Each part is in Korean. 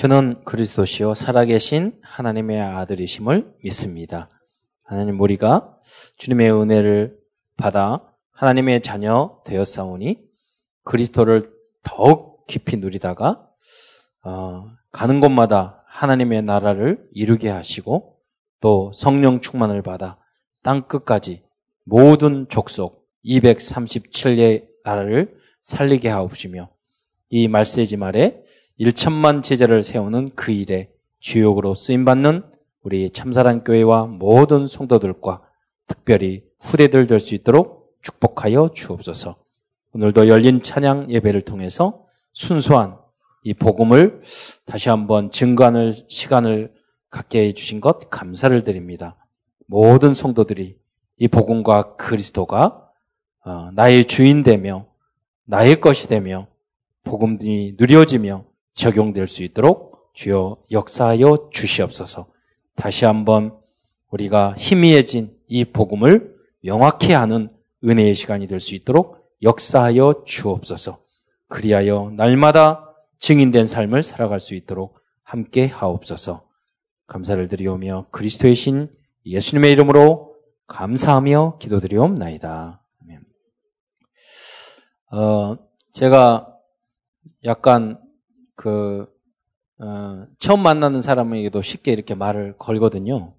저는 그리스도시요 살아계신 하나님의 아들이심을 믿습니다. 하나님 우리가 주님의 은혜를 받아 하나님의 자녀 되었사오니 그리스도를 더욱 깊이 누리다가 어, 가는 곳마다 하나님의 나라를 이루게 하시고 또 성령 충만을 받아 땅 끝까지 모든 족속 237의 나라를 살리게 하옵시며 이 말세지 말에 1천만 제자를 세우는 그 일에 주역으로 쓰임받는 우리 참사랑 교회와 모든 성도들과 특별히 후대들 될 수 있도록 축복하여 주옵소서. 오늘도 열린 찬양 예배를 통해서 순수한 이 복음을 다시 한번 증거하는 시간을 갖게 해주신 것 감사를 드립니다. 모든 성도들이 이 복음과 그리스도가 어, 나의 주인 되며 나의 것이 되며 복음이 누려지며 적용될 수 있도록 주여 역사하여 주시옵소서. 다시 한번 우리가 희미해진 이 복음을 명확히 하는 은혜의 시간이 될 수 있도록 역사하여 주옵소서. 그리하여 날마다 증인된 삶을 살아갈 수 있도록 함께 하옵소서. 감사를 드리오며 그리스도의 신 예수님의 이름으로 감사하며 기도드리옵나이다. 어, 제가 약간 그 어, 처음 만나는 사람에게도 쉽게 이렇게 말을 걸거든요.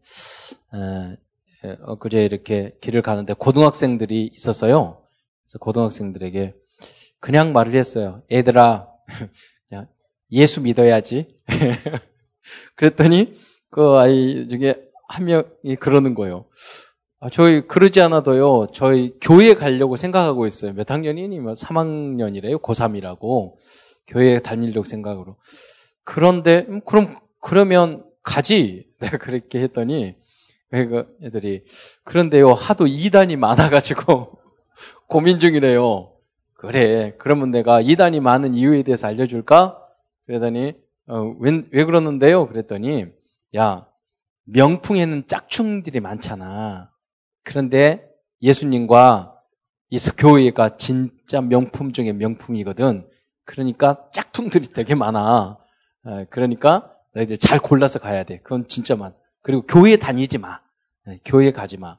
에, 엊그제 이렇게 길을 가는데 고등학생들이 있어서요. 그래서 고등학생들에게 그냥 말을 했어요. 얘들아, 예수 믿어야지. 그랬더니 그 아이 중에 한 명이 그러는 거예요. 아, 저희 그러지 않아도요. 저희 교회 가려고 생각하고 있어요. 몇 학년이니? 3학년이래요. 고3이라고. 교회 다니려고 생각으로. 그런데 음, 그럼 그러면 가지. 내가 그렇게 했더니 그 애들이 그런데요. 하도 이단이 많아 가지고 고민 중이래요. 그래. 그러면 내가 이단이 많은 이유에 대해서 알려 줄까? 그러더니 어, 왜, 왜 그러는데요? 그랬더니 야, 명풍에는 짝충들이 많잖아. 그런데 예수님과 예수 교회가 진짜 명품 중에 명품이거든. 그러니까 짝퉁들이 되게 많아. 그러니까 너희들 잘 골라서 가야 돼. 그건 진짜 많아. 그리고 교회 다니지 마. 교회 가지 마.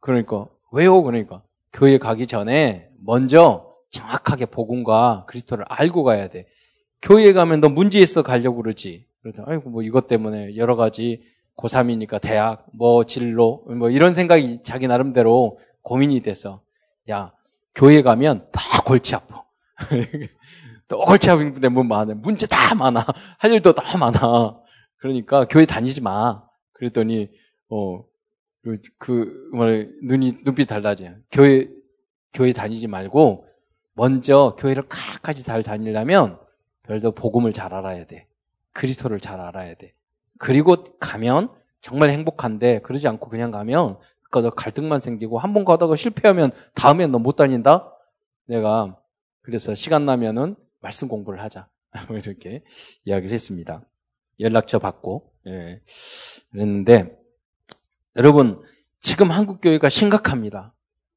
그러니까 왜요? 그러니까 교회 가기 전에 먼저 정확하게 복음과 그리스도를 알고 가야 돼. 교회 가면 너 문제 있어 가려고 그러지. 그러다 아이고 뭐 이것 때문에 여러 가지 고3이니까 대학 뭐 진로 뭐 이런 생각이 자기 나름대로 고민이 돼서 야 교회 가면 다 골치 아파. 또 골치 아픈데 뭐 많아. 문제 다 많아. 할 일도 다 많아. 그러니까 교회 다니지 마. 그랬더니 어 그, 그, 뭐, 눈이, 눈빛 달라져. 교회, 교회 다니지 말고, 먼저 교회를 끝까지 잘 다니려면, 별도 복음을 잘 알아야 돼. 그리스도를 잘 알아야 돼. 그리고 가면, 정말 행복한데, 그러지 않고 그냥 가면, 그러니까 갈등만 생기고, 한 번 가다가 실패하면, 다음엔 너 못 다닌다? 내가, 그래서 시간 나면은 말씀 공부를 하자. 뭐 이렇게 이야기를 했습니다. 연락처 받고, 예. 그랬는데, 여러분, 지금 한국교회가 심각합니다.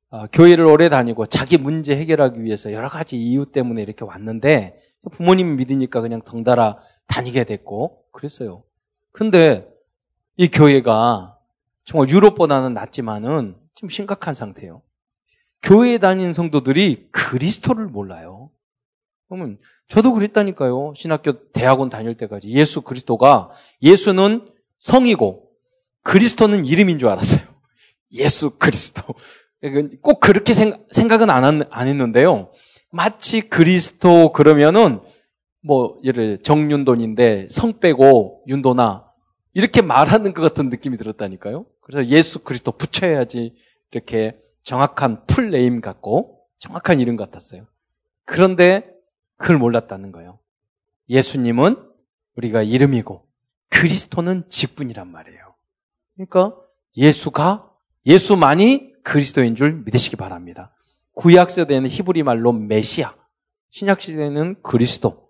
아, 교회를 오래 다니고 자기 문제 해결하기 위해서 여러 가지 이유 때문에 이렇게 왔는데, 부모님 믿으니까 그냥 덩달아 다니게 됐고, 그랬어요. 근데 이 교회가 정말 유럽보다는 낫지만은 좀 심각한 상태예요. 교회에 다니는 성도들이 그리스도를 몰라요. 그러면 저도 그랬다니까요. 신학교 대학원 다닐 때까지 예수 그리스도가 예수는 성이고 그리스도는 이름인 줄 알았어요. 예수 그리스도. 꼭 그렇게 생각, 은 안 안 했는데요. 마치 그리스도 그러면은 뭐 예를 정윤돈인데 성 빼고 윤도나 이렇게 말하는 것 같은 느낌이 들었다니까요. 그래서 예수 그리스도 붙여야지 이렇게 정확한 풀네임 같고 정확한 이름 같았어요. 그런데 그걸 몰랐다는 거예요. 예수님은 우리가 이름이고 그리스도는 직분이란 말이에요. 그러니까 예수가 예수만이 그리스도인 줄 믿으시기 바랍니다. 구약 시대에는 히브리 말로 메시아, 신약 시대에는 그리스도,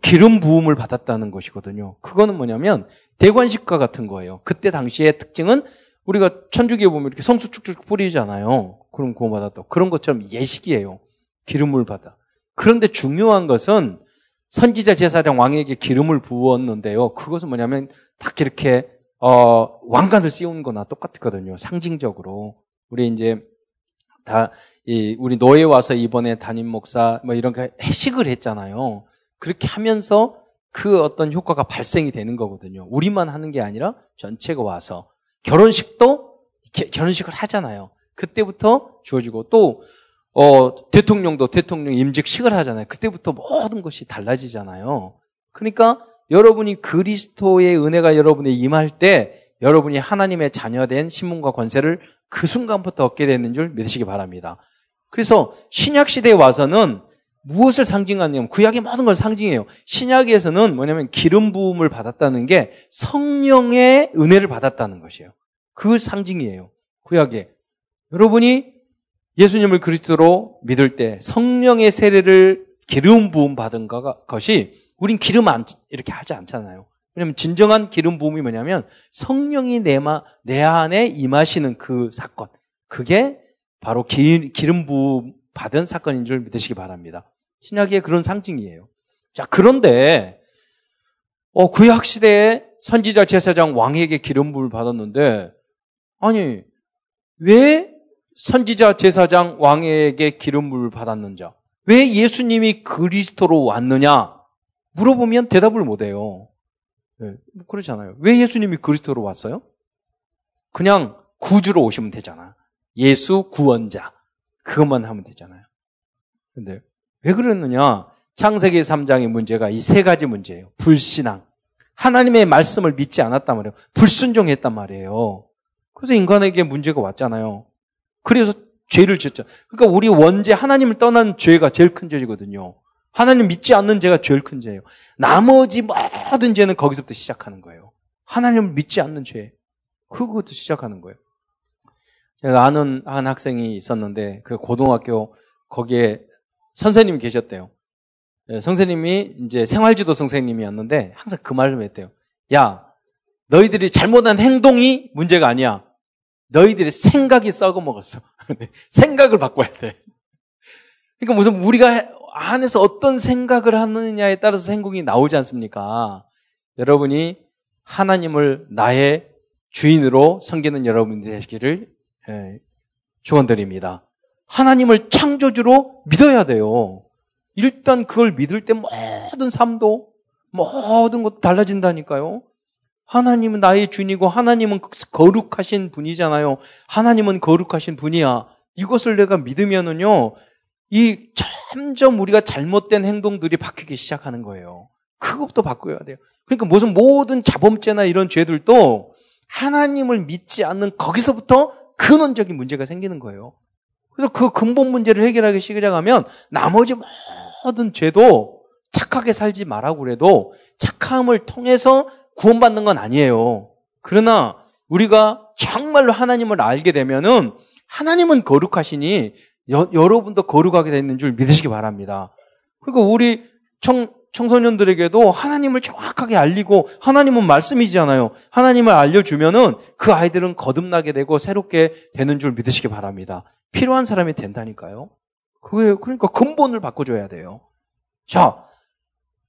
기름 부음을 받았다는 것이거든요. 그거는 뭐냐면 대관식과 같은 거예요. 그때 당시의 특징은 우리가 천주교에 보면 이렇게 성수 쭉쭉 뿌리잖아요. 그럼 구원받았다. 그런 것처럼 예식이에요. 기름을 받아. 그런데 중요한 것은 선지자 제사장 왕에게 기름을 부었는데요. 그것은 뭐냐면 딱 이렇게 어, 왕관을 씌운 거나 똑같거든요. 상징적으로. 우리 이제 다, 이, 우리 노예 와서 이번에 담임 목사 뭐 이런 거 해식을 했잖아요. 그렇게 하면서 그 어떤 효과가 발생이 되는 거거든요. 우리만 하는 게 아니라 전체가 와서 결혼식도 결혼식을 하잖아요. 그때부터 주어지고 또 어, 대통령도 대통령 임직식을 하잖아요. 그때부터 모든 것이 달라지잖아요. 그러니까 여러분이 그리스도의 은혜가 여러분에 임할 때 여러분이 하나님의 자녀된 신문과 권세를 그 순간부터 얻게 되는 줄 믿으시기 바랍니다. 그래서 신약 시대에 와서는 무엇을 상징하냐면 구약의 모든 걸 상징해요. 신약에서는 뭐냐면 기름 부음을 받았다는 게 성령의 은혜를 받았다는 것이에요. 그 상징이에요. 구약에 여러분이 예수님을 그리스도로 믿을 때 성령의 세례를 기름 부음 받은 것이 우린 기름 안, 이렇게 하지 않잖아요. 왜냐면 진정한 기름 부음이 뭐냐면 성령이 내 마, 내 안에 임하시는 그 사건. 그게 바로 기, 기름 부음 받은 사건인 줄 믿으시기 바랍니다. 신약의 그런 상징이에요. 자, 그런데, 어, 구약 시대에 선지자 제사장 왕에게 기름 부음을 받았는데, 아니, 왜 선지자 제사장 왕에게 기름 부음을 받았는지, 왜 예수님이 그리스도로 왔느냐? 물어보면 대답을 못 해요. 네, 그렇잖아요. 왜 예수님이 그리스도로 왔어요? 그냥 구주로 오시면 되잖아. 예수 구원자. 그것만 하면 되잖아요. 근데 왜 그랬느냐? 창세기 3장의 문제가 이 세 가지 문제예요. 불신앙. 하나님의 말씀을 믿지 않았단 말이에요. 불순종했단 말이에요. 그래서 인간에게 문제가 왔잖아요. 그래서 죄를 지었죠. 그러니까 우리 원죄 하나님을 떠난 죄가 제일 큰 죄이거든요. 하나님 믿지 않는 죄가 제일 큰 죄예요. 나머지 모든 죄는 거기서부터 시작하는 거예요. 하나님을 믿지 않는 죄. 그것부터 시작하는 거예요. 제가 아는 한 학생이 있었는데 그 고등학교 거기에 선생님이 계셨대요. 네, 선생님이 이제 생활지도 선생님이었는데 항상 그 말을 했대요. 야, 너희들이 잘못한 행동이 문제가 아니야. 너희들의 생각이 썩어 먹었어. 네, 생각을 바꿔야 돼. 그러니까 무슨 우리가 안에서 어떤 생각을 하느냐에 따라서 행동이 나오지 않습니까? 여러분이 하나님을 나의 주인으로 섬기는 여러분들이 되시기를 예, 축원드립니다. 하나님을 창조주로 믿어야 돼요. 일단 그걸 믿을 때 모든 삶도 모든 것도 달라진다니까요. 하나님은 나의 주인이고 하나님은 거룩하신 분이잖아요. 하나님은 거룩하신 분이야. 이것을 내가 믿으면은요, 이 점점 우리가 잘못된 행동들이 바뀌기 시작하는 거예요. 그것도 바꿔야 돼요. 그러니까 무슨 모든 자범죄나 이런 죄들도 하나님을 믿지 않는 거기서부터 근원적인 문제가 생기는 거예요. 그래서 그 근본 문제를 해결하기 시작하면 나머지 모든 죄도 착하게 살지 말라고 그래도 착함을 통해서 구원받는 건 아니에요. 그러나 우리가 정말로 하나님을 알게 되면은 하나님은 거룩하시니 여, 러분도 거룩하게 되는 줄 믿으시기 바랍니다. 그러니까 우리 청, 청소년들에게도 하나님을 정확하게 알리고 하나님은 말씀이잖아요. 하나님을 알려주면은 그 아이들은 거듭나게 되고 새롭게 되는 줄 믿으시기 바랍니다. 필요한 사람이 된다니까요. 그게 그러니까 근본을 바꿔줘야 돼요. 자,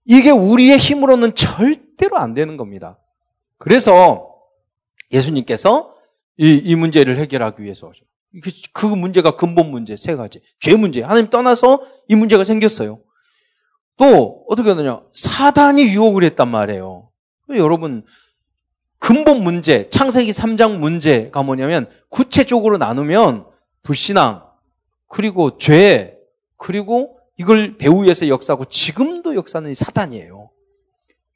이게 우리의 힘으로는 절대로 안 되는 겁니다. 그래서 예수님께서 이, 이 문제를 해결하기 위해서 그 문제가 근본 문제 세 가지. 죄 문제. 하나님 떠나서 이 문제가 생겼어요. 또 어떻게 하느냐? 사단이 유혹을 했단 말이에요. 여러분 근본 문제, 창세기 3장 문제가 뭐냐면 구체적으로 나누면 불신앙, 그리고 죄, 그리고 이걸 배후에서 역사하고 지금도 역사는 사단이에요.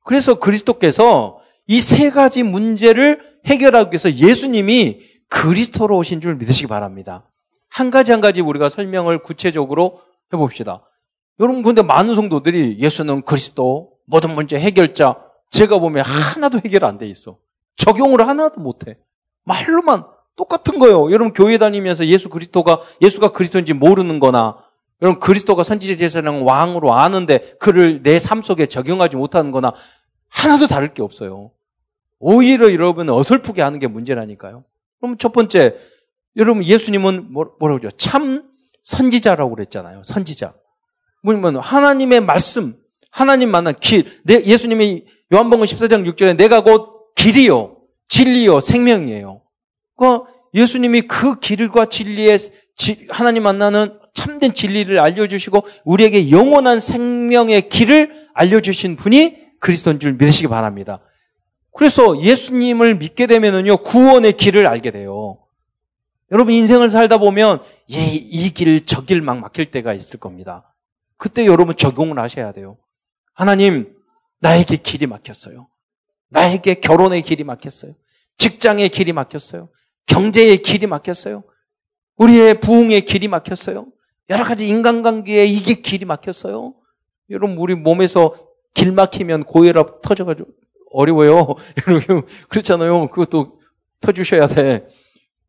그래서 그리스도께서 이 세 가지 문제를 해결하기 위해서 예수님이 그리스도로 오신 줄 믿으시기 바랍니다. 한 가지 한 가지 우리가 설명을 구체적으로 해봅시다. 여러분, 근데 많은 성도들이 예수는 그리스도, 모든 문제 해결자, 제가 보면 하나도 해결 안 돼 있어. 적용을 하나도 못 해. 말로만 똑같은 거예요. 여러분, 교회 다니면서 예수 그리스도가, 예수가 그리스도인지 모르는 거나, 여러분, 그리스도가 선지자 제사장 왕으로 아는데 그를 내 삶 속에 적용하지 못하는 거나, 하나도 다를 게 없어요. 오히려 여러분 어설프게 하는 게 문제라니까요. 그럼 첫 번째, 여러분 예수님은 뭐, 뭐라고 그러죠? 참 선지자라고 그랬잖아요. 선지자. 뭐냐면 하나님의 말씀, 하나님 만난 길. 내, 예수님이 요한복음 14장 6절에 내가 곧 길이요, 진리요, 생명이에요. 그 예수님이 그 길과 진리에 하나님 만나는 참된 진리를 알려주시고 우리에게 영원한 생명의 길을 알려주신 분이 그리스도인 줄 믿으시기 바랍니다. 그래서 예수님을 믿게 되면은요, 구원의 길을 알게 돼요. 여러분 인생을 살다 보면 예, 이 길, 저 길 막 막힐 때가 있을 겁니다. 그때 여러분 적용을 하셔야 돼요. 하나님, 나에게 길이 막혔어요. 나에게 결혼의 길이 막혔어요. 직장의 길이 막혔어요. 경제의 길이 막혔어요. 우리의 부흥의 길이 막혔어요. 여러 가지 인간관계에 이게 길이 막혔어요. 여러분, 우리 몸에서 길 막히면 고혈압 터져가지고 어려워요. 여러분, 그렇잖아요. 그것도 터주셔야 돼.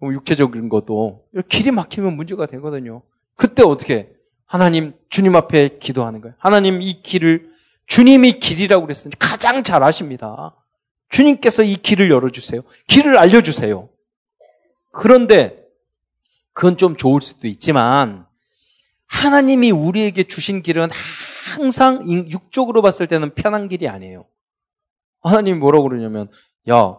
육체적인 것도. 길이 막히면 문제가 되거든요. 그때 어떻게? 하나님, 주님 앞에 기도하는 거예요. 하나님, 이 길을, 주님이 길이라고 그랬으니 가장 잘 아십니다. 주님께서 이 길을 열어주세요. 길을 알려주세요. 그런데, 그건 좀 좋을 수도 있지만, 하나님이 우리에게 주신 길은 항상 육적으로 봤을 때는 편한 길이 아니에요. 하나님이 뭐라고 그러냐면, 야,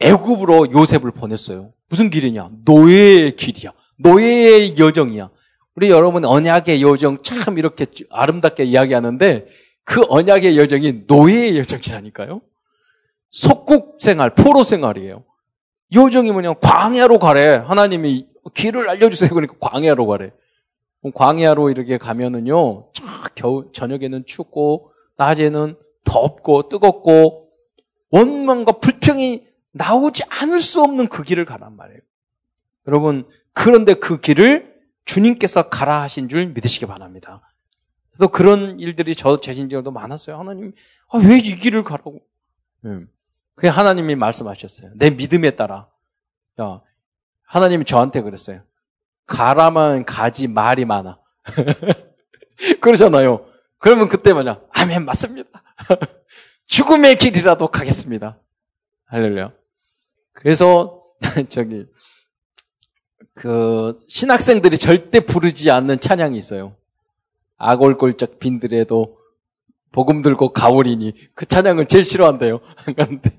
애굽으로 요셉을 보냈어요. 무슨 길이냐? 노예의 길이야. 노예의 여정이야. 우리 여러분 언약의 여정 참 이렇게 아름답게 이야기하는데 그 언약의 여정이 노예의 여정이라니까요. 속국 생활, 포로 생활이에요. 여정이 뭐냐? 광야로 가래. 하나님이 길을 알려주세요. 그러니까 광야로 가래. 광야로 이렇게 가면은요, 겨우 저녁에는 춥고 낮에는 덥고 뜨겁고 원망과 불평이 나오지 않을 수 없는 그 길을 가란 말이에요. 여러분, 그런데 그 길을 주님께서 가라 하신 줄 믿으시기 바랍니다. 그래서 그런 일들이 저 재신적으로도 많았어요. 하나님, 아, 왜 이 길을 가라고? 음. 그게 하나님이 말씀하셨어요. 내 믿음에 따라. 야, 하나님이 저한테 그랬어요. 가라만 가지 말이 많아. 그러잖아요. 그러면 그때 뭐냐? 아멘, 맞습니다. 죽음의 길이라도 가겠습니다. 할렐루야. 그래서 저기 그 신학생들이 절대 부르지 않는 찬양이 있어요. 아골골짝 빈들에도 복음 들고 가오리니 그 찬양을 제일 싫어한대요. 그런데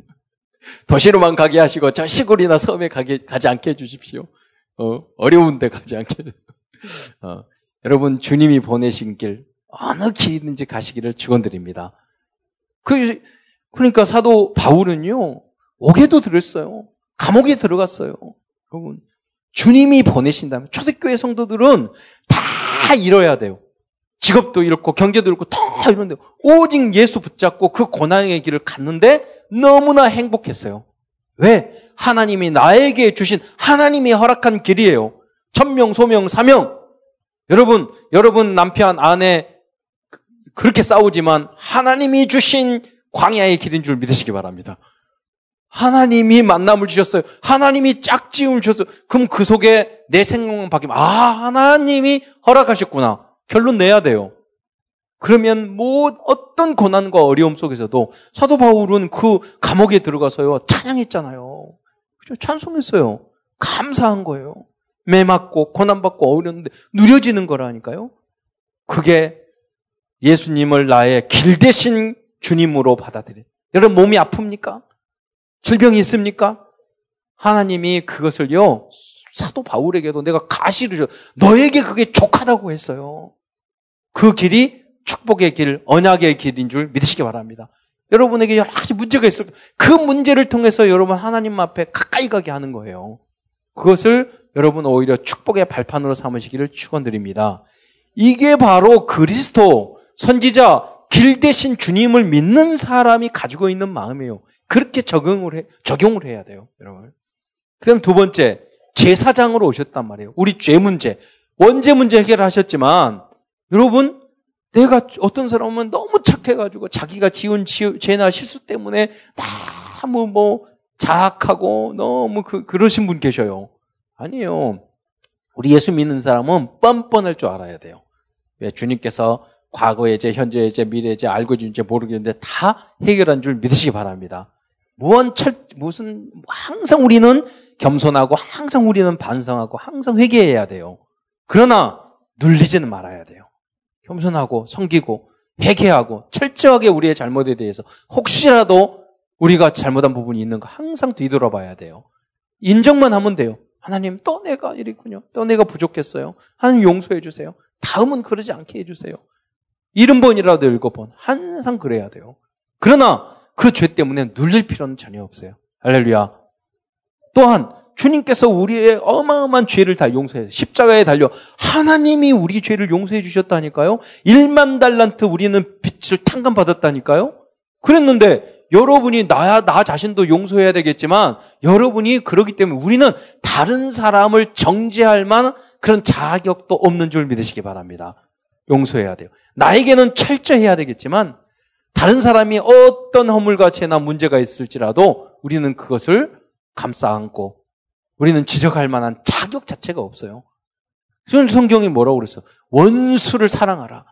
도시로만 가게 하시고 저 시골이나 섬에 가게 가지 않게 해주십시오. 어, 어려운데 가지 않게. 어, 여러분 주님이 보내신 길 어느 길이든지 가시기를 축원드립니다. 그 그러니까 사도 바울은요 옥에도 들었어요. 감옥에 들어갔어요. 여러분, 주님이 보내신다면 초대교회 성도들은 다 잃어야 돼요. 직업도 잃고 경제도 잃고 다 이런데 오직 예수 붙잡고 그 고난의 길을 갔는데 너무나 행복했어요. 왜? 하나님이 나에게 주신 하나님이 허락한 길이에요. 천명, 소명, 사명. 여러분, 여러분 남편, 아내 그렇게 싸우지만 하나님이 주신 광야의 길인 줄 믿으시기 바랍니다. 하나님이 만남을 주셨어요. 하나님이 짝지음을 주셨어요. 그럼 그 속에 내 생각만 바뀌면, 아, 하나님이 허락하셨구나. 결론 내야 돼요. 그러면 뭐 어떤 고난과 어려움 속에서도 사도 바울은 그 감옥에 들어가서요 찬양했잖아요. 그죠? 찬송했어요. 감사한 거예요. 매 맞고 고난받고 어려운데 누려지는 거라니까요. 그게 예수님을 나의 길 대신 주님으로 받아들여. 여러분 몸이 아픕니까? 질병이 있습니까? 하나님이 그것을요, 사도 바울에게도 내가 가시를 줘. 너에게 그게 족하다고 했어요. 그 길이 축복의 길, 언약의 길인 줄 믿으시기 바랍니다. 여러분에게 여러 가지 문제가 있을 그 문제를 통해서 여러분 하나님 앞에 가까이 가게 하는 거예요. 그것을 여러분 오히려 축복의 발판으로 삼으시기를 축원드립니다. 이게 바로 그리스도 선지자 길 대신 주님을 믿는 사람이 가지고 있는 마음이에요. 그렇게 적용을 해, 적용을 해야 돼요, 여러분. 그 다음 두 번째, 제사장으로 오셨단 말이에요. 우리 죄 문제. 원죄 문제 해결하셨지만, 여러분, 내가 어떤 사람은 너무 착해가지고 자기가 지은 죄나 실수 때문에 너무 뭐 자학하고 너무 그, 그러신 분 계셔요. 아니에요. 우리 예수 믿는 사람은 뻔뻔할 줄 알아야 돼요. 왜 주님께서 과거의 죄, 현재의 죄, 미래의 죄, 알고 있는 죄 모르겠는데 다 해결한 줄 믿으시기 바랍니다. 무언 철, 무슨, 항상 우리는 겸손하고 항상 우리는 반성하고 항상 회개해야 돼요. 그러나 눌리지는 말아야 돼요. 겸손하고 섬기고 회개하고 철저하게 우리의 잘못에 대해서 혹시라도 우리가 잘못한 부분이 있는가 항상 뒤돌아봐야 돼요. 인정만 하면 돼요. 하나님 또 내가 이랬군요. 또 내가 부족했어요. 하나님 용서해 주세요. 다음은 그러지 않게 해 주세요. 일흔 번이라도 일곱 번 항상 그래야 돼요. 그러나 그 죄 때문에 눌릴 필요는 전혀 없어요. 할렐루야. 또한 주님께서 우리의 어마어마한 죄를 다 용서해서 십자가에 달려 하나님이 우리 죄를 용서해 주셨다니까요. 1만 달란트 우리는 빛을 탕감받았다니까요. 그랬는데 여러분이 나, 나 자신도 용서해야 되겠지만 여러분이 그러기 때문에 우리는 다른 사람을 정죄할 만한 그런 자격도 없는 줄 믿으시기 바랍니다. 용서해야 돼요. 나에게는 철저해야 되겠지만 다른 사람이 어떤 허물과 죄나 문제가 있을지라도 우리는 그것을 감싸 안고 우리는 지적할 만한 자격 자체가 없어요. 그런 성경이 뭐라고 그랬어? 원수를 사랑하라.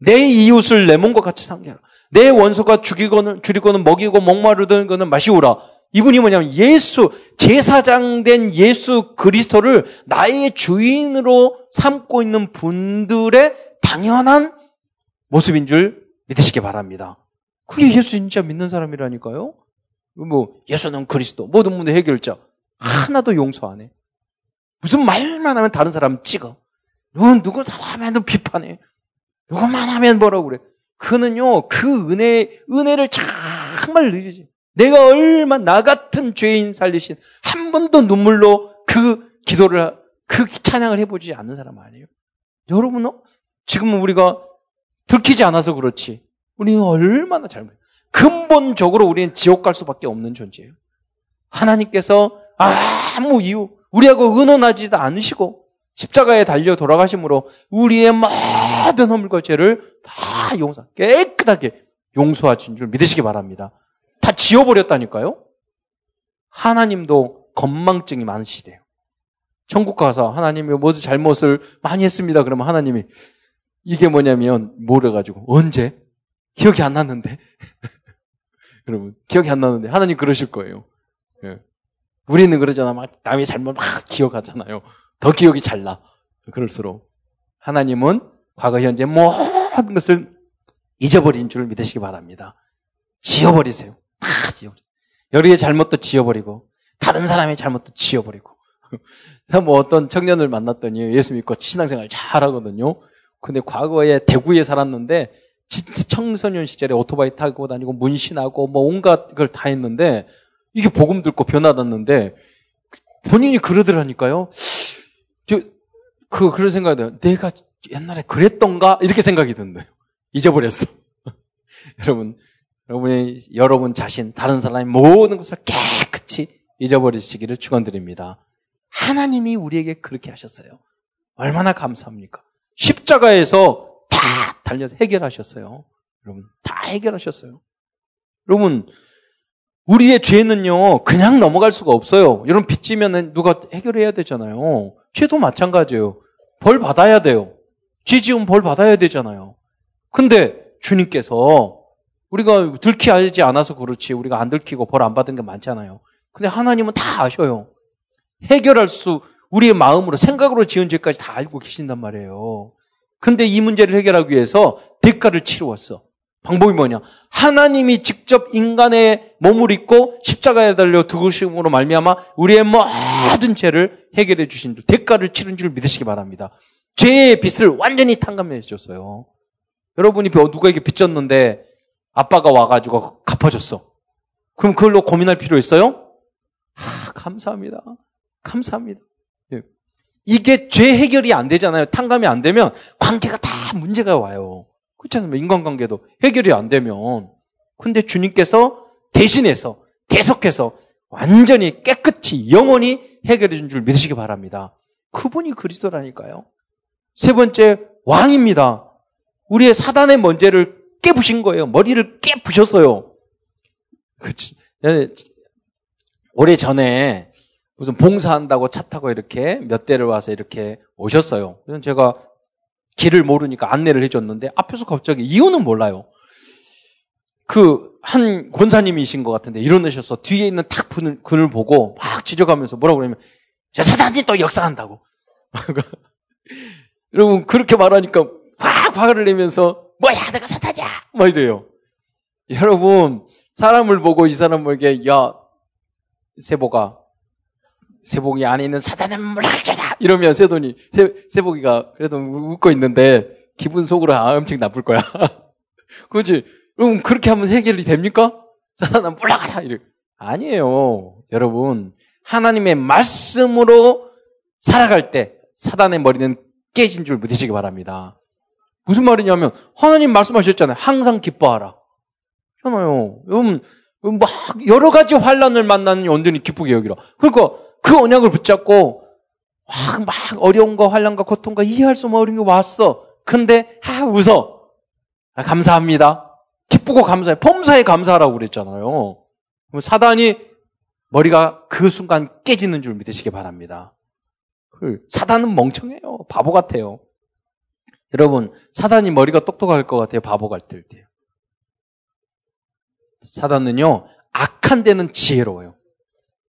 내 이웃을 내 몸과 같이 상대하라. 내 원수가 죽이고는 줄이고는 먹이고 목마르던 거는 마시오라. 이분이 뭐냐면 예수 제사장 된 예수 그리스도를 나의 주인으로 삼고 있는 분들의 당연한 모습인 줄 믿으시기 바랍니다. 그게 예수 진짜 믿는 사람이라니까요. 뭐 예수는 그리스도 모든 문제 해결자 하나도 용서 안 해. 무슨 말만 하면 다른 사람 찍어. 누군 누구 사람에도 비판해. 누구만 하면 뭐라고 그래. 그는요, 그 은혜, 은혜를 정말 느리지. 내가 얼마 나 같은 죄인 살리신 한 번도 눈물로 그 기도를, 그 찬양을 해보지 않는 사람 아니에요. 여러분, 은 지금은 우리가 들키지 않아서 그렇지. 우리는 얼마나 잘못, 근본적으로 우리는 지옥 갈 수밖에 없는 존재예요. 하나님께서 아무 이유, 우리하고 의논하지도 않으시고, 십자가에 달려 돌아가심으로 우리의 모든 허물과 죄를 다 용서, 깨끗하게 용서하신 줄 믿으시기 바랍니다. 다 지워버렸다니까요? 하나님도 건망증이 많으시대요. 천국 가서 하나님이 모두 잘못을 많이 했습니다. 그러면 하나님이 이게 뭐냐면 모래가지고 언제? 기억이 안 났는데. 여러분 기억이 안 나는데 하나님 그러실 거예요. 예. 우리는 그러잖아. 막 남이 잘못 막 기억하잖아요. 더 기억이 잘 나. 그럴수록 하나님은 과거, 현재 모든 것을 잊어버린 줄 믿으시기 바랍니다. 지워버리세요. 다 지워버려. 여리의 잘못도 지워버리고, 다른 사람의 잘못도 지워버리고. 뭐 어떤 청년을 만났더니 예수 믿고 신앙생활 잘 하거든요. 근데 과거에 대구에 살았는데, 진짜 청소년 시절에 오토바이 타고 다니고 문신하고 뭐 온갖 걸다 했는데, 이게 복음 듣고 변화받았는데, 본인이 그러더라니까요. 저, 그, 그런 생각이 들어요. 내가 옛날에 그랬던가? 이렇게 생각이 든대요. 잊어버렸어. 여러분, 여러분의, 여러분 자신, 다른 사람의 모든 것을 깨끗이 잊어버리시기를 축원드립니다. 하나님이 우리에게 그렇게 하셨어요. 얼마나 감사합니까? 십자가에서 다 달려서 해결하셨어요. 여러분, 다 해결하셨어요. 여러분, 우리의 죄는요, 그냥 넘어갈 수가 없어요. 여러분, 빚지면 누가 해결해야 되잖아요. 죄도 마찬가지예요. 벌 받아야 돼요. 죄 지으면 벌 받아야 되잖아요. 근데 주님께서 우리가 들키지 않아서 그렇지 우리가 안 들키고 벌 안 받은 게 많잖아요. 근데 하나님은 다 아셔요. 해결할 수 우리의 마음으로 생각으로 지은 죄까지 다 알고 계신단 말이에요. 근데 이 문제를 해결하기 위해서 대가를 치루었어. 방법이 뭐냐? 하나님이 직접 인간의 몸을 입고 십자가에 달려 두으심으로 말미암아 우리의 모든 죄를 해결해 주신 줄, 대가를 치른 줄 믿으시기 바랍니다. 죄의 빚을 완전히 탕감해 주셨어요. 여러분이 누구에게 빚졌는데 아빠가 와가지고 갚아줬어. 그럼 그걸로 고민할 필요 있어요? 아, 감사합니다. 감사합니다. 예. 이게 죄 해결이 안 되잖아요. 탕감이 안 되면 관계가 다 문제가 와요. 그렇지 않습니까? 인간관계도 해결이 안 되면. 근데 주님께서 대신해서 계속해서 완전히 깨끗이 영원히 해결해 준 줄 믿으시기 바랍니다. 그분이 그리스도라니까요. 세 번째 왕입니다. 우리의 사단의 문제를 깨부신 거예요. 머리를 깨부셨어요. 그치. 오래 전에 무슨 봉사한다고 차 타고 이렇게 몇 대를 와서 이렇게 오셨어요. 그래서 제가 길을 모르니까 안내를 해줬는데 앞에서 갑자기 이유는 몰라요. 그 한 권사님이신 것 같은데 일어나셔서 뒤에 있는 탁 분을, 그을 보고 막 지적하면서 뭐라고 그러냐면 저 사단이 또 역사한다고. 여러분 그렇게 말하니까 확 화를 내면서 뭐야, 내가 사탄이야! 막 이래요. 여러분, 사람을 보고 이 사람에게, 야, 세보가, 세복이 안에 있는 사단은 물러갈지다! 이러면 세돈이, 세, 세복이가 그래도 웃고 있는데, 기분 속으로 아, 엄청 나쁠 거야. 그렇지? 여러분, 그렇게 하면 해결이 됩니까? 사단은 물러가라! 이래. 아니에요. 여러분, 하나님의 말씀으로 살아갈 때, 사단의 머리는 깨진 줄 믿으시기 바랍니다. 무슨 말이냐면, 하나님 말씀하셨잖아요. 항상 기뻐하라. 잖아요. 여러분, 막 여러 가지 환란을 만나는 온전히 기쁘게 여기라. 그러니까 그 언약을 붙잡고 막, 막 어려움과 환란과 고통과 이해할 수 없는 어려운 게 왔어. 근데 아 웃어. 아, 감사합니다. 기쁘고 감사해. 범사에 감사하라고 그랬잖아요. 사단이 머리가 그 순간 깨지는 줄 믿으시기 바랍니다. 그 사단은 멍청해요. 바보 같아요. 여러분, 사단이 머리가 똑똑할 것 같아요. 바보 같을 때. 사단은요, 악한 데는 지혜로워요.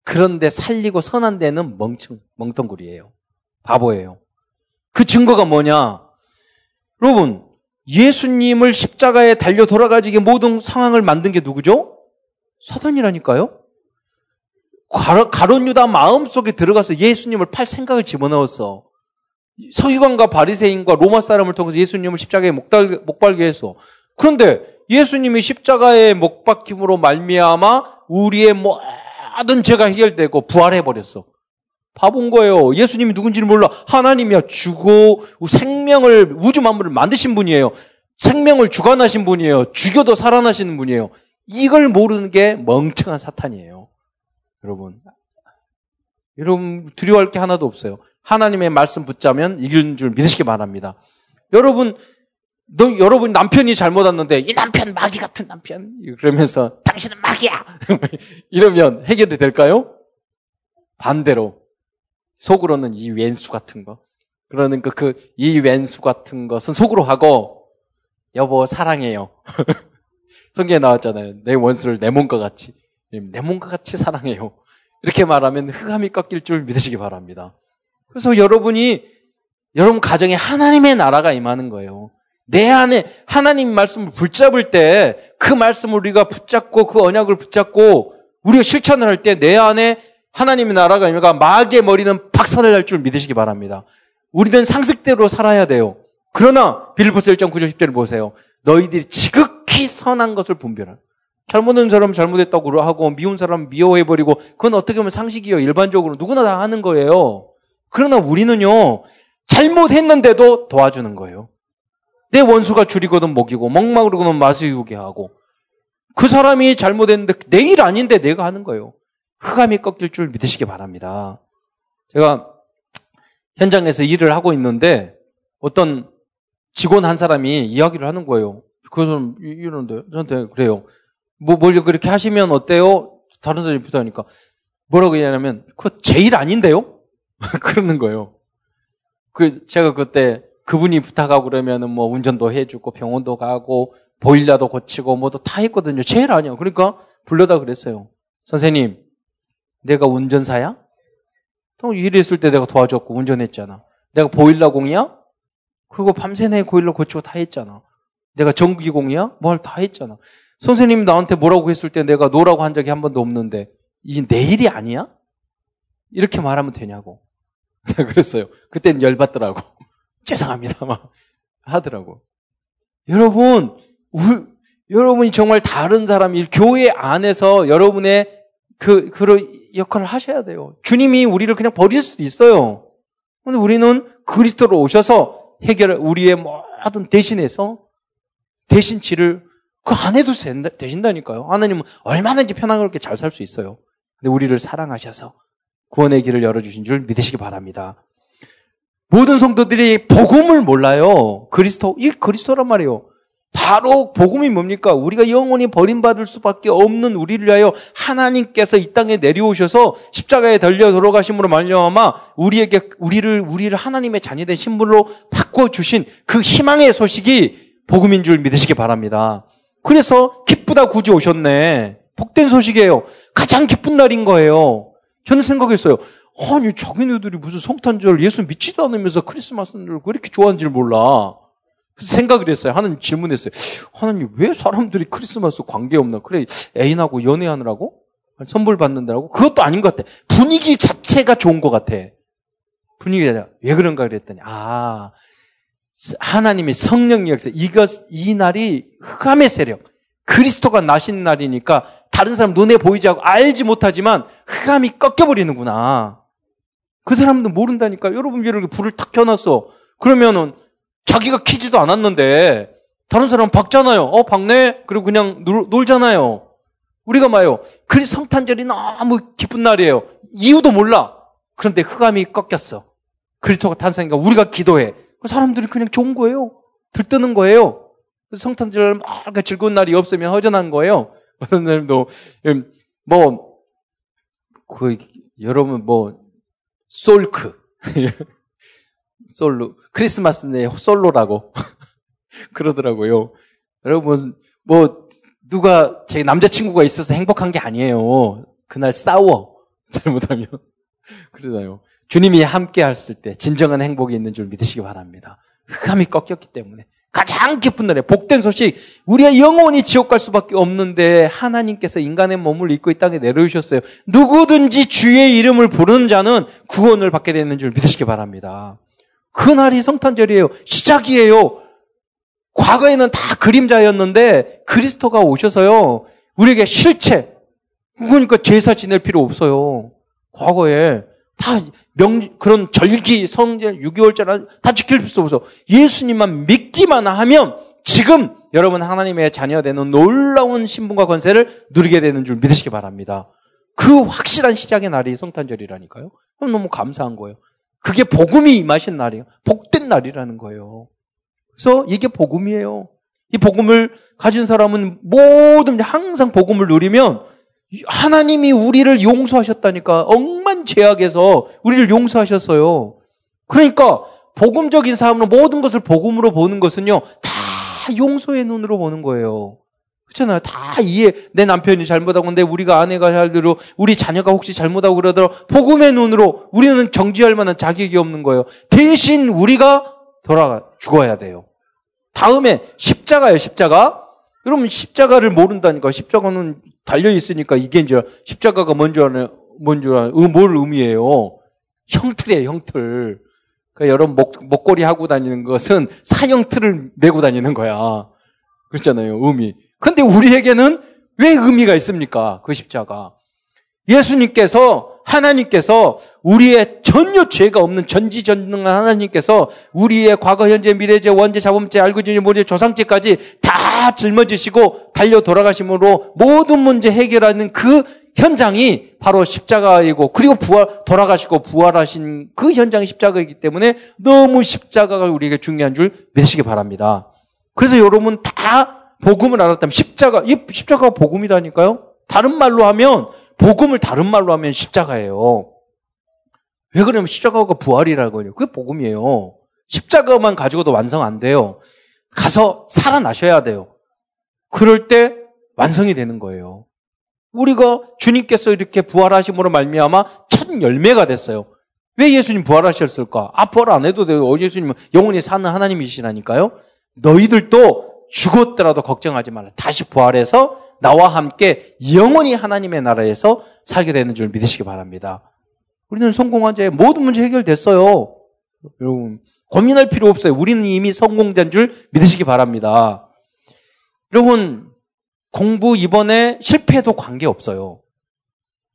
그런데 살리고 선한 데는 멍청, 멍텅구리예요. 바보예요. 그 증거가 뭐냐? 여러분, 예수님을 십자가에 달려 돌아가지게 모든 상황을 만든 게 누구죠? 사단이라니까요? 가론 유다 마음속에 들어가서 예수님을 팔 생각을 집어넣었어. 서기관과 바리새인과 로마 사람을 통해서 예수님을 십자가에 목달게 했어. 그런데 예수님이 십자가에 못 박힘으로 말미암아 우리의 모든 죄가 해결되고 부활해 버렸어. 바본 거예요. 예수님이 누군지를 몰라. 하나님이야. 주고 생명을 우주 만물을 만드신 분이에요. 생명을 주관하신 분이에요. 죽여도 살아나시는 분이에요. 이걸 모르는 게 멍청한 사탄이에요. 여러분. 여러분 두려워할 게 하나도 없어요. 하나님의 말씀 붙자면 이길 줄 믿으시기 바랍니다. 여러분 너 여러분 남편이 잘못 왔는데 이 남편 마귀 같은 남편. 그러면서 당신은 마귀야. 이러면 해결이 될까요? 반대로 속으로는 이 왼수 같은 거. 그러니까 그 이 왼수 같은 것은 속으로 하고 여보 사랑해요. 성경에 나왔잖아요. 내 원수를 내 몸과 같이. 내 몸과 같이 사랑해요. 이렇게 말하면 흑암이 꺾일 줄 믿으시기 바랍니다. 그래서 여러분이 여러분 가정에 하나님의 나라가 임하는 거예요 내 안에 하나님 말씀을 붙잡을 때 그 말씀을 우리가 붙잡고 그 언약을 붙잡고 우리가 실천을 할 때 내 안에 하나님의 나라가 임해가 마귀의 머리는 박살을 날 줄 믿으시기 바랍니다. 우리는 상식대로 살아야 돼요. 그러나 빌보스 1장 9절 10절을 보세요. 너희들이 지극히 선한 것을 분별할. 잘못한 사람 잘못했다고 하고 미운 사람 미워해버리고 그건 어떻게 보면 상식이요. 일반적으로 누구나 다 하는 거예요. 그러나 우리는요. 잘못했는데도 도와주는 거예요. 내 원수가 줄이거든 먹이고 먹마르거든 마시우게 하고 그 사람이 잘못했는데 내 일 아닌데 내가 하는 거예요. 흑암이 꺾일 줄 믿으시기 바랍니다. 제가 현장에서 일을 하고 있는데 어떤 직원 한 사람이 이야기를 하는 거예요. 그 사람 이러는데 저한테 그래요. 뭐 뭘 그렇게 하시면 어때요? 다른 사람이 부탁하니까 뭐라고 얘기하냐면 그거 제 일 아닌데요? 그러는 거예요. 그 제가 그때 그분이 부탁하고 그러면은 뭐 운전도 해주고 병원도 가고 보일러도 고치고 뭐도 다 했거든요. 제일 아니야. 그러니까 불러다 그랬어요. 선생님, 내가 운전사야? 또 일했을 때 내가 도와줬고 운전했잖아. 내가 보일러 공이야? 그리고 밤새 내 보일러 고치고 다 했잖아. 내가 전기 공이야? 뭘 다 했잖아. 선생님이 나한테 뭐라고 했을 때 내가 노라고 한 적이 한 번도 없는데 이게 내 일이 아니야? 이렇게 말하면 되냐고. 그랬어요. 그땐 열받더라고. 죄송합니다. 막 하더라고. 여러분, 우, 여러분이 정말 다른 사람이 교회 안에서 여러분의 그, 그 역할을 하셔야 돼요. 주님이 우리를 그냥 버릴 수도 있어요. 근데 우리는 그리스도로 오셔서 해결, 우리의 모든 대신해서 대신 치를 그 안 해도 된다, 되신다니까요. 하나님은 얼마든지 편안하게 잘 살 수 있어요. 근데 우리를 사랑하셔서 구원의 길을 열어주신 줄 믿으시기 바랍니다. 모든 성도들이 복음을 몰라요. 그리스도, 이 그리스도란 말이에요. 바로 복음이 뭡니까? 우리가 영원히 버림받을 수밖에 없는 우리를 위하여 하나님께서 이 땅에 내려오셔서 십자가에 달려 돌아가심으로 말미암아 우리에게 우리를 우리를 하나님의 자녀된 신분으로 바꿔 주신 그 희망의 소식이 복음인 줄 믿으시기 바랍니다. 그래서 기쁘다 굳이 오셨네. 복된 소식이에요. 가장 기쁜 날인 거예요. 저는 생각했어요. 아니, 자기네들이 무슨 성탄절 예수 믿지도 않으면서 크리스마스를 왜 이렇게 좋아하는지 몰라. 생각을 했어요. 하나님 질문했어요. 하나님 왜 사람들이 크리스마스 관계없나? 그래 애인하고 연애하느라고? 선물 받는다고? 그것도 아닌 것 같아. 분위기 자체가 좋은 것 같아. 분위기가 왜 그런가 그랬더니 아 하나님의 성령 역사 이것 이 날이 흑암의 세력 그리스도가 나신 날이니까 다른 사람 눈에 보이지 않고 알지 못하지만 흑암이 꺾여버리는구나. 그 사람도 모른다니까. 여러분 이렇게 불을 탁 켜놨어. 그러면은 자기가 키지도 않았는데 다른 사람 박잖아요. 어 박네. 그리고 그냥 놀, 놀잖아요. 우리가 봐요. 그리 성탄절이 너무 기쁜 날이에요. 이유도 몰라. 그런데 흑암이 꺾였어. 그리스도가 탄생이니까 우리가 기도해. 그 사람들이 그냥 좋은 거예요. 들뜨는 거예요. 성탄절 막 즐거운 날이 없으면 허전한 거예요. 어떤 사람도 음, 뭐그 여러분 뭐 솔크 솔로 크리스마스 내 솔로라고 그러더라고요. 여러분 뭐 누가 제 남자친구가 있어서 행복한 게 아니에요. 그날 싸워 잘못하면 그러나요. 주님이 함께 했을 때 진정한 행복이 있는 줄 믿으시기 바랍니다. 흑암이 꺾였기 때문에 가장 기쁜 날에 복된 소식 우리가 영원히 지옥 갈 수밖에 없는데 하나님께서 인간의 몸을 입고 이 땅에 내려오셨어요. 누구든지 주의 이름을 부르는 자는 구원을 받게 되는 줄 믿으시기 바랍니다. 그날이 성탄절이에요. 시작이에요. 과거에는 다 그림자였는데 그리스도가 오셔서요. 우리에게 실체 그러니까 제사 지낼 필요 없어요. 과거에 다 명, 그런 절기, 성제, 6개월절 다 지킬 수 없어. 예수님만 믿기만 하면 지금 여러분 하나님의 자녀 되는 놀라운 신분과 권세를 누리게 되는 줄 믿으시기 바랍니다. 그 확실한 시작의 날이 성탄절이라니까요. 그럼 너무 감사한 거예요. 그게 복음이 임하신 날이에요. 복된 날이라는 거예요. 그래서 이게 복음이에요. 이 복음을 가진 사람은 모든 항상 복음을 누리면 하나님이 우리를 용서하셨다니까. 억만 죄악에서 우리를 용서하셨어요. 그러니까 복음적인 삶으로 모든 것을 복음으로 보는 것은요. 다 용서의 눈으로 보는 거예요. 그렇잖아요. 다 이해. 내 남편이 잘못하고 내 우리가 아내가 잘대로 우리 자녀가 혹시 잘못하고 그러더라 복음의 눈으로 우리는 정지할 만한 자격이 없는 거예요. 대신 우리가 돌아가 죽어야 돼요. 다음에 십자가예요. 십자가. 여러분 십자가를 모른다니까. 십자가는 달려 있으니까 이게 이제 십자가가 뭔지 아는 뭔지 아는 뭘 의미해요? 형틀이에요, 형틀. 그러니까 여러분 목 목걸이 하고 다니는 것은 사형틀을 메고 다니는 거야. 그렇잖아요, 의미. 근데 우리에게는 왜 의미가 있습니까? 그 십자가. 예수님께서 하나님께서 우리의 전혀 죄가 없는 전지전능한 하나님께서 우리의 과거, 현재, 미래죄, 원죄, 자범죄, 알고 지니 모래 조상죄까지 다 짊어지시고 달려 돌아가심으로 모든 문제 해결하는 그 현장이 바로 십자가이고 그리고 부활 돌아가시고 부활하신 그 현장이 십자가이기 때문에 너무 십자가가 우리에게 중요한 줄 믿으시기 바랍니다. 그래서 여러분 다 복음을 알았다면 십자가 이 십자가가 복음이라니까요. 다른 말로 하면 복음을 다른 말로 하면 십자가예요. 왜 그러냐면 십자가가 부활이라고 해요. 그게 복음이에요. 십자가만 가지고도 완성 안 돼요. 가서 살아나셔야 돼요. 그럴 때 완성이 되는 거예요. 우리가 주님께서 이렇게 부활하심으로 말미암아 첫 열매가 됐어요. 왜 예수님 부활하셨을까? 아 부활 안 해도 돼요. 어, 예수님은 영원히 사는 하나님이시라니까요. 너희들도 죽었더라도 걱정하지 말라. 다시 부활해서 나와 함께 영원히 하나님의 나라에서 살게 되는 줄 믿으시기 바랍니다. 우리는 성공한 자의 모든 문제 해결됐어요. 여러분, 고민할 필요 없어요. 우리는 이미 성공된 줄 믿으시기 바랍니다. 여러분, 공부 이번에 실패해도 관계없어요.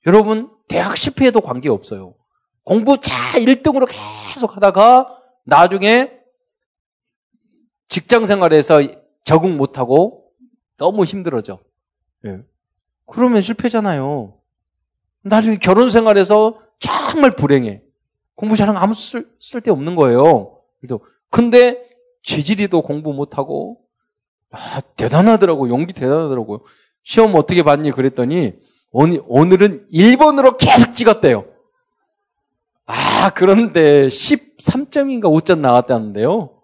여러분, 대학 실패해도 관계없어요. 공부 잘 1등으로 계속 하다가 나중에 직장 생활에서 적응 못하고 너무 힘들어져. 예. 그러면 실패잖아요. 나중에 결혼 생활에서 정말 불행해. 공부 잘하면 아무 쓸, 쓸데 없는 거예요. 그래도 근데 지질이도 공부 못하고 아, 대단하더라고. 용기 대단하더라고요. 시험 어떻게 봤니? 그랬더니 오늘, 오늘은 1번으로 계속 찍었대요. 아, 그런데 13점인가 5점 나왔다는데요.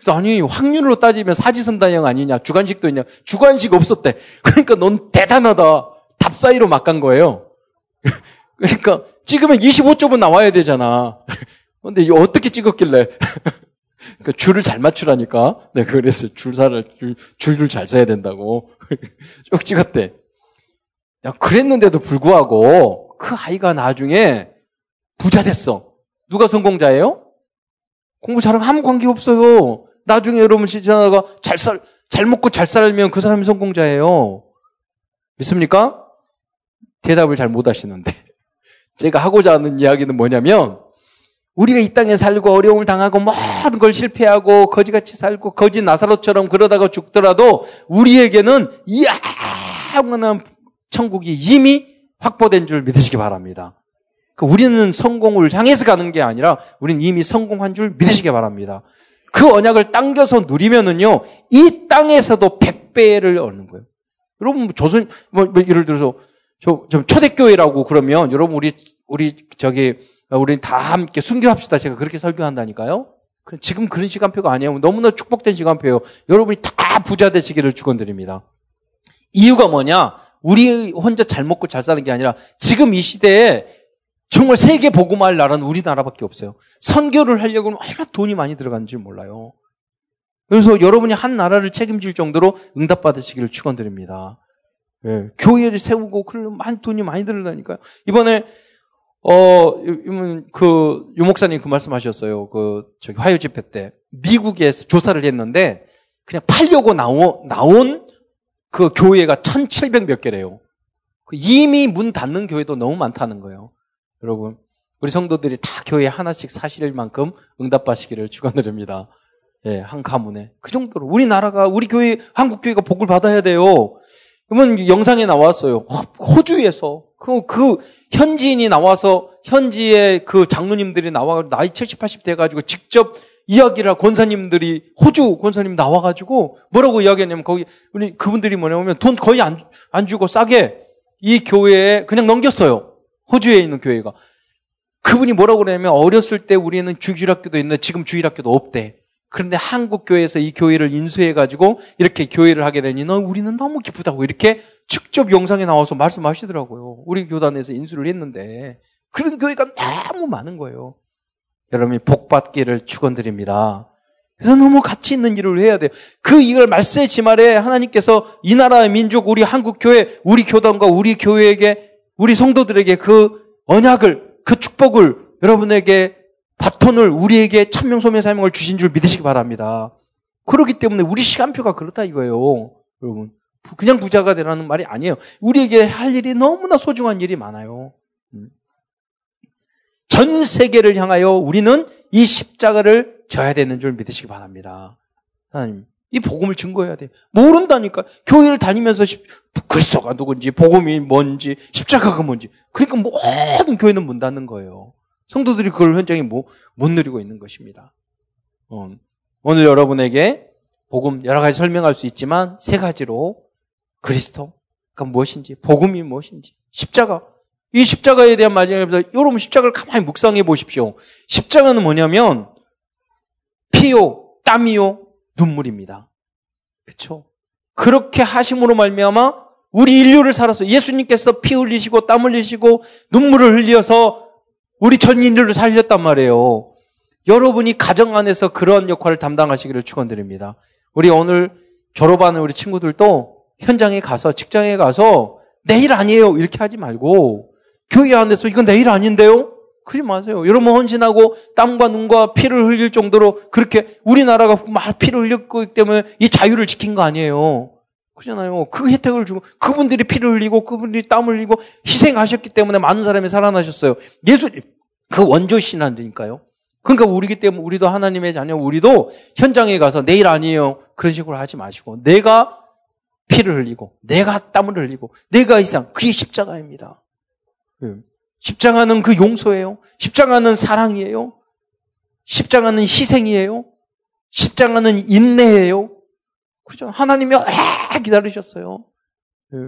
그래서 아니 확률로 따지면 사지선다형 아니냐 주관식도 있냐 주관식 없었대. 그러니까 넌 대단하다. 답 사이로 막 간 거예요. 그러니까 찍으면 25점은 나와야 되잖아. 근데 어떻게 찍었길래 그 줄을 잘 맞추라니까. 내가 그랬어요. 줄사를, 줄, 줄을 잘 서야 된다고. 쭉 찍었대. 야, 그랬는데도 불구하고 그 아이가 나중에 부자 됐어. 누가 성공자예요? 공부 잘하면 아무 관계 없어요. 나중에 여러분 지나가 잘 살, 잘 먹고 잘 살면 그 사람이 성공자예요. 믿습니까? 대답을 잘 못 하시는데. 제가 하고자 하는 이야기는 뭐냐면, 우리가 이 땅에 살고 어려움을 당하고 모든 걸 실패하고 거지같이 살고 거지 나사로처럼 그러다가 죽더라도 우리에게는 이야만한 천국이 이미 확보된 줄 믿으시기 바랍니다. 그 우리는 성공을 향해서 가는 게 아니라 우리는 이미 성공한 줄 믿으시기 바랍니다. 그 언약을 당겨서 누리면은요, 이 땅에서도 100배를 얻는 거예요. 여러분, 뭐 조선, 뭐, 뭐 예를 들어서, 저, 좀 초대교회라고 그러면, 여러분, 우리, 우리, 저기, 우리 다 함께 순교합시다. 제가 그렇게 설교한다니까요. 지금 그런 시간표가 아니에요. 너무나 축복된 시간표예요. 여러분이 다 부자 되시기를 축원드립니다. 이유가 뭐냐? 우리 혼자 잘 먹고 잘 사는 게 아니라 지금 이 시대에 정말 세계 보고말 나라는 우리나라밖에 없어요. 선교를 하려고 하면 얼마나 돈이 많이 들어가는지 몰라요. 그래서 여러분이 한 나라를 책임질 정도로 응답받으시기를 축원드립니다. 예, 교회를 세우고 그러면 많은 돈이 많이 들어가니까요. 이번에 어, 그, 유 목사님 그 말씀하셨어요. 그, 저기 화요 집회 때. 미국에서 조사를 했는데, 그냥 팔려고 나오, 나온 그 교회가 1700 몇 개래요. 그 이미 문 닫는 교회도 너무 많다는 거예요. 여러분, 우리 성도들이 다 교회 하나씩 사실 만큼 응답받으시기를 축원드립니다. 예, 한 가문에. 그 정도로. 우리나라가, 우리 교회, 한국 교회가 복을 받아야 돼요. 그러면 영상에 나왔어요. 호주에서. 그, 그, 현지인이 나와서, 현지의 그 장로님들이 나와, 나이 70, 80 돼가지고 직접 이야기를 권사님들이, 호주 권사님 나와가지고 뭐라고 이야기했냐면 거기, 우리 그분들이 뭐냐면 돈 거의 안, 안 주고 싸게 이 교회에 그냥 넘겼어요. 호주에 있는 교회가. 그분이 뭐라고 그러냐면 어렸을 때 우리는 주일학교도 있는데 지금 주일학교도 없대. 그런데 한국 교회에서 이 교회를 인수해 가지고 이렇게 교회를 하게 되니 너 우리는 너무 기쁘다고 이렇게 직접 영상에 나와서 말씀하시더라고요. 우리 교단에서 인수를 했는데 그런 교회가 너무 많은 거예요. 여러분이 복 받기를 축원드립니다. 그래서 너무 가치 있는 일을 해야 돼요. 그 이걸 말세 지말에 하나님께서 이 나라의 민족, 우리 한국 교회, 우리 교단과 우리 교회에게, 우리 성도들에게 그 언약을, 그 축복을 여러분에게 바톤을 우리에게 천명소명 사명을 주신 줄 믿으시기 바랍니다. 그렇기 때문에 우리 시간표가 그렇다 이거예요. 여러분. 그냥 부자가 되라는 말이 아니에요. 우리에게 할 일이 너무나 소중한 일이 많아요. 음. 전 세계를 향하여 우리는 이 십자가를 져야 되는 줄 믿으시기 바랍니다. 하나님, 이 복음을 증거해야 돼. 모른다니까. 교회를 다니면서 그리스도가 누군지, 복음이 뭔지, 십자가가 뭔지. 그러니까 모든 교회는 문 닫는 거예요. 성도들이 그걸 현장에 못, 못 누리고 있는 것입니다. 어, 오늘 여러분에게 복음 여러 가지 설명할 수 있지만 세 가지로 그리스도가 무엇인지, 복음이 무엇인지, 십자가. 이 십자가에 대한 마지막에 여러분 십자가를 가만히 묵상해 보십시오. 십자가는 뭐냐면 피요, 땀이요, 눈물입니다. 그렇죠? 그렇게 하심으로 말미암아 우리 인류를 살아서 예수님께서 피 흘리시고 땀 흘리시고 눈물을 흘려서 우리 전 인류를 살렸단 말이에요. 여러분이 가정 안에서 그런 역할을 담당하시기를 축원드립니다. 우리 오늘 졸업하는 우리 친구들도 현장에 가서 직장에 가서 내일 아니에요 이렇게 하지 말고 교회 안에서 이건 내일 아닌데요? 그러지 마세요. 여러분 헌신하고 땀과 눈과 피를 흘릴 정도로 그렇게 우리나라가 막 피를 흘렸기 때문에 이 자유를 지킨 거 아니에요. 그잖아요. 그 혜택을 주고 그분들이 피를 흘리고 그분들이 땀을 흘리고 희생하셨기 때문에 많은 사람이 살아나셨어요. 예수님 그 원조 신앙이니까요. 그러니까 우리기 때문에 우리도 하나님의 자녀 우리도 현장에 가서 내일 아니에요. 그런 식으로 하지 마시고 내가 피를 흘리고 내가 땀을 흘리고 내가 이상 그게 십자가입니다. 예. 십자가는 그 용서예요. 십자가는 사랑이에요. 십자가는 희생이에요. 십자가는 인내예요. 그죠? 하나님이 오래 기다리셨어요. 예.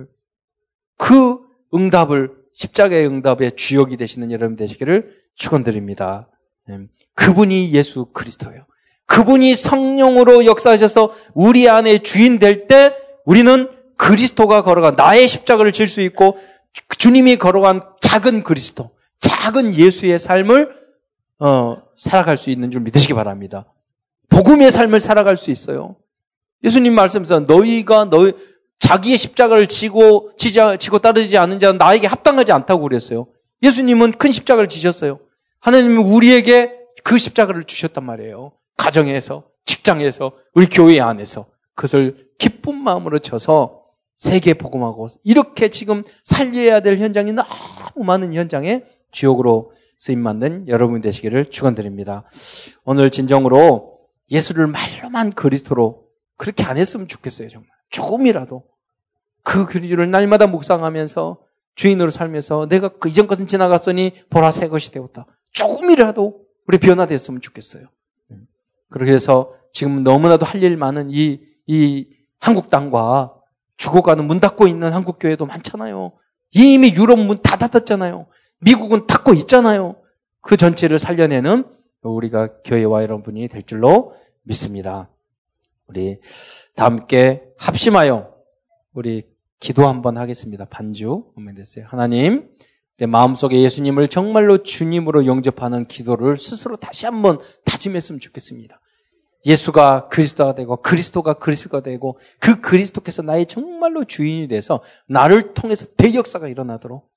그 응답을 십자가의 응답의 주역이 되시는 여러분 되시기를 축원드립니다. 예. 그분이 예수 그리스도예요. 그분이 성령으로 역사하셔서 우리 안에 주인 될 때 우리는 그리스도가 걸어간 나의 십자가를 질 수 있고 주님이 걸어간 작은 그리스도, 작은 예수의 삶을 어, 살아갈 수 있는 줄 믿으시기 바랍니다. 복음의 삶을 살아갈 수 있어요. 예수님 말씀에서 너희가 너희 자기의 십자가를 지고 지자, 지고 따르지 않는 자는 나에게 합당하지 않다고 그랬어요. 예수님은 큰 십자가를 지셨어요. 하나님은 우리에게 그 십자가를 주셨단 말이에요. 가정에서, 직장에서, 우리 교회 안에서 그것을 기쁜 마음으로 쳐서 세계 복음하고 이렇게 지금 살려야 될 현장이 너무 많은 현장에 지옥으로 쓰임 만든 여러분 되시기를 축원드립니다. 오늘 진정으로 예수를 말로만 그리스도로 그렇게 안 했으면 좋겠어요, 정말. 조금이라도 그 그리스도를 날마다 묵상하면서 주인으로 살면서 내가 그 이전 것은 지나갔으니 보라 새 것이 되었다. 조금이라도 우리 변화됐으면 좋겠어요. 그렇게 해서 지금 너무나도 할 일 많은 이, 이 한국 땅과 죽어가는 문 닫고 있는 한국 교회도 많잖아요. 이미 유럽 문 다 닫았잖아요. 미국은 닫고 있잖아요. 그 전체를 살려내는 우리가 교회와 여러분이 될 줄로 믿습니다. 우리 다 함께 합심하여 우리 기도 한번 하겠습니다. 반주 오면 됐어요. 하나님, 내 마음속에 예수님을 정말로 주님으로 영접하는 기도를 스스로 다시 한번 다짐했으면 좋겠습니다. 예수가 그리스도가 되고 그리스도가 그리스도가 되고 그 그리스도께서 나의 정말로 주인이 돼서 나를 통해서 대역사가 일어나도록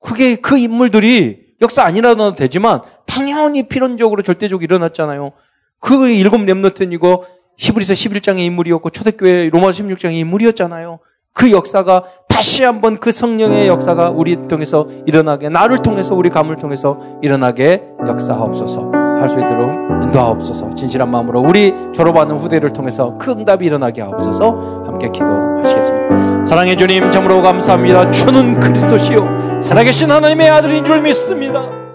그게 그 인물들이 역사 아니라도 되지만 당연히 필연적으로 절대적으로 일어났잖아요. 그 일곱 렘너튼이고 히브리서 11장의 인물이었고 초대교회 로마서 16장의 인물이었잖아요. 그 역사가 다시 한번 그 성령의 역사가 우리 통해서 일어나게 나를 통해서 우리 감을 통해서 일어나게 역사하옵소서 할 수 있도록 인도하옵소서 진실한 마음으로 우리 졸업하는 후대를 통해서 큰 응답이 일어나게 하옵소서 함께 기도하시겠습니다. 사랑해 주님 참으로 감사합니다. 주는 그리스도시요 살아계신 하나님의 아들인 줄 믿습니다.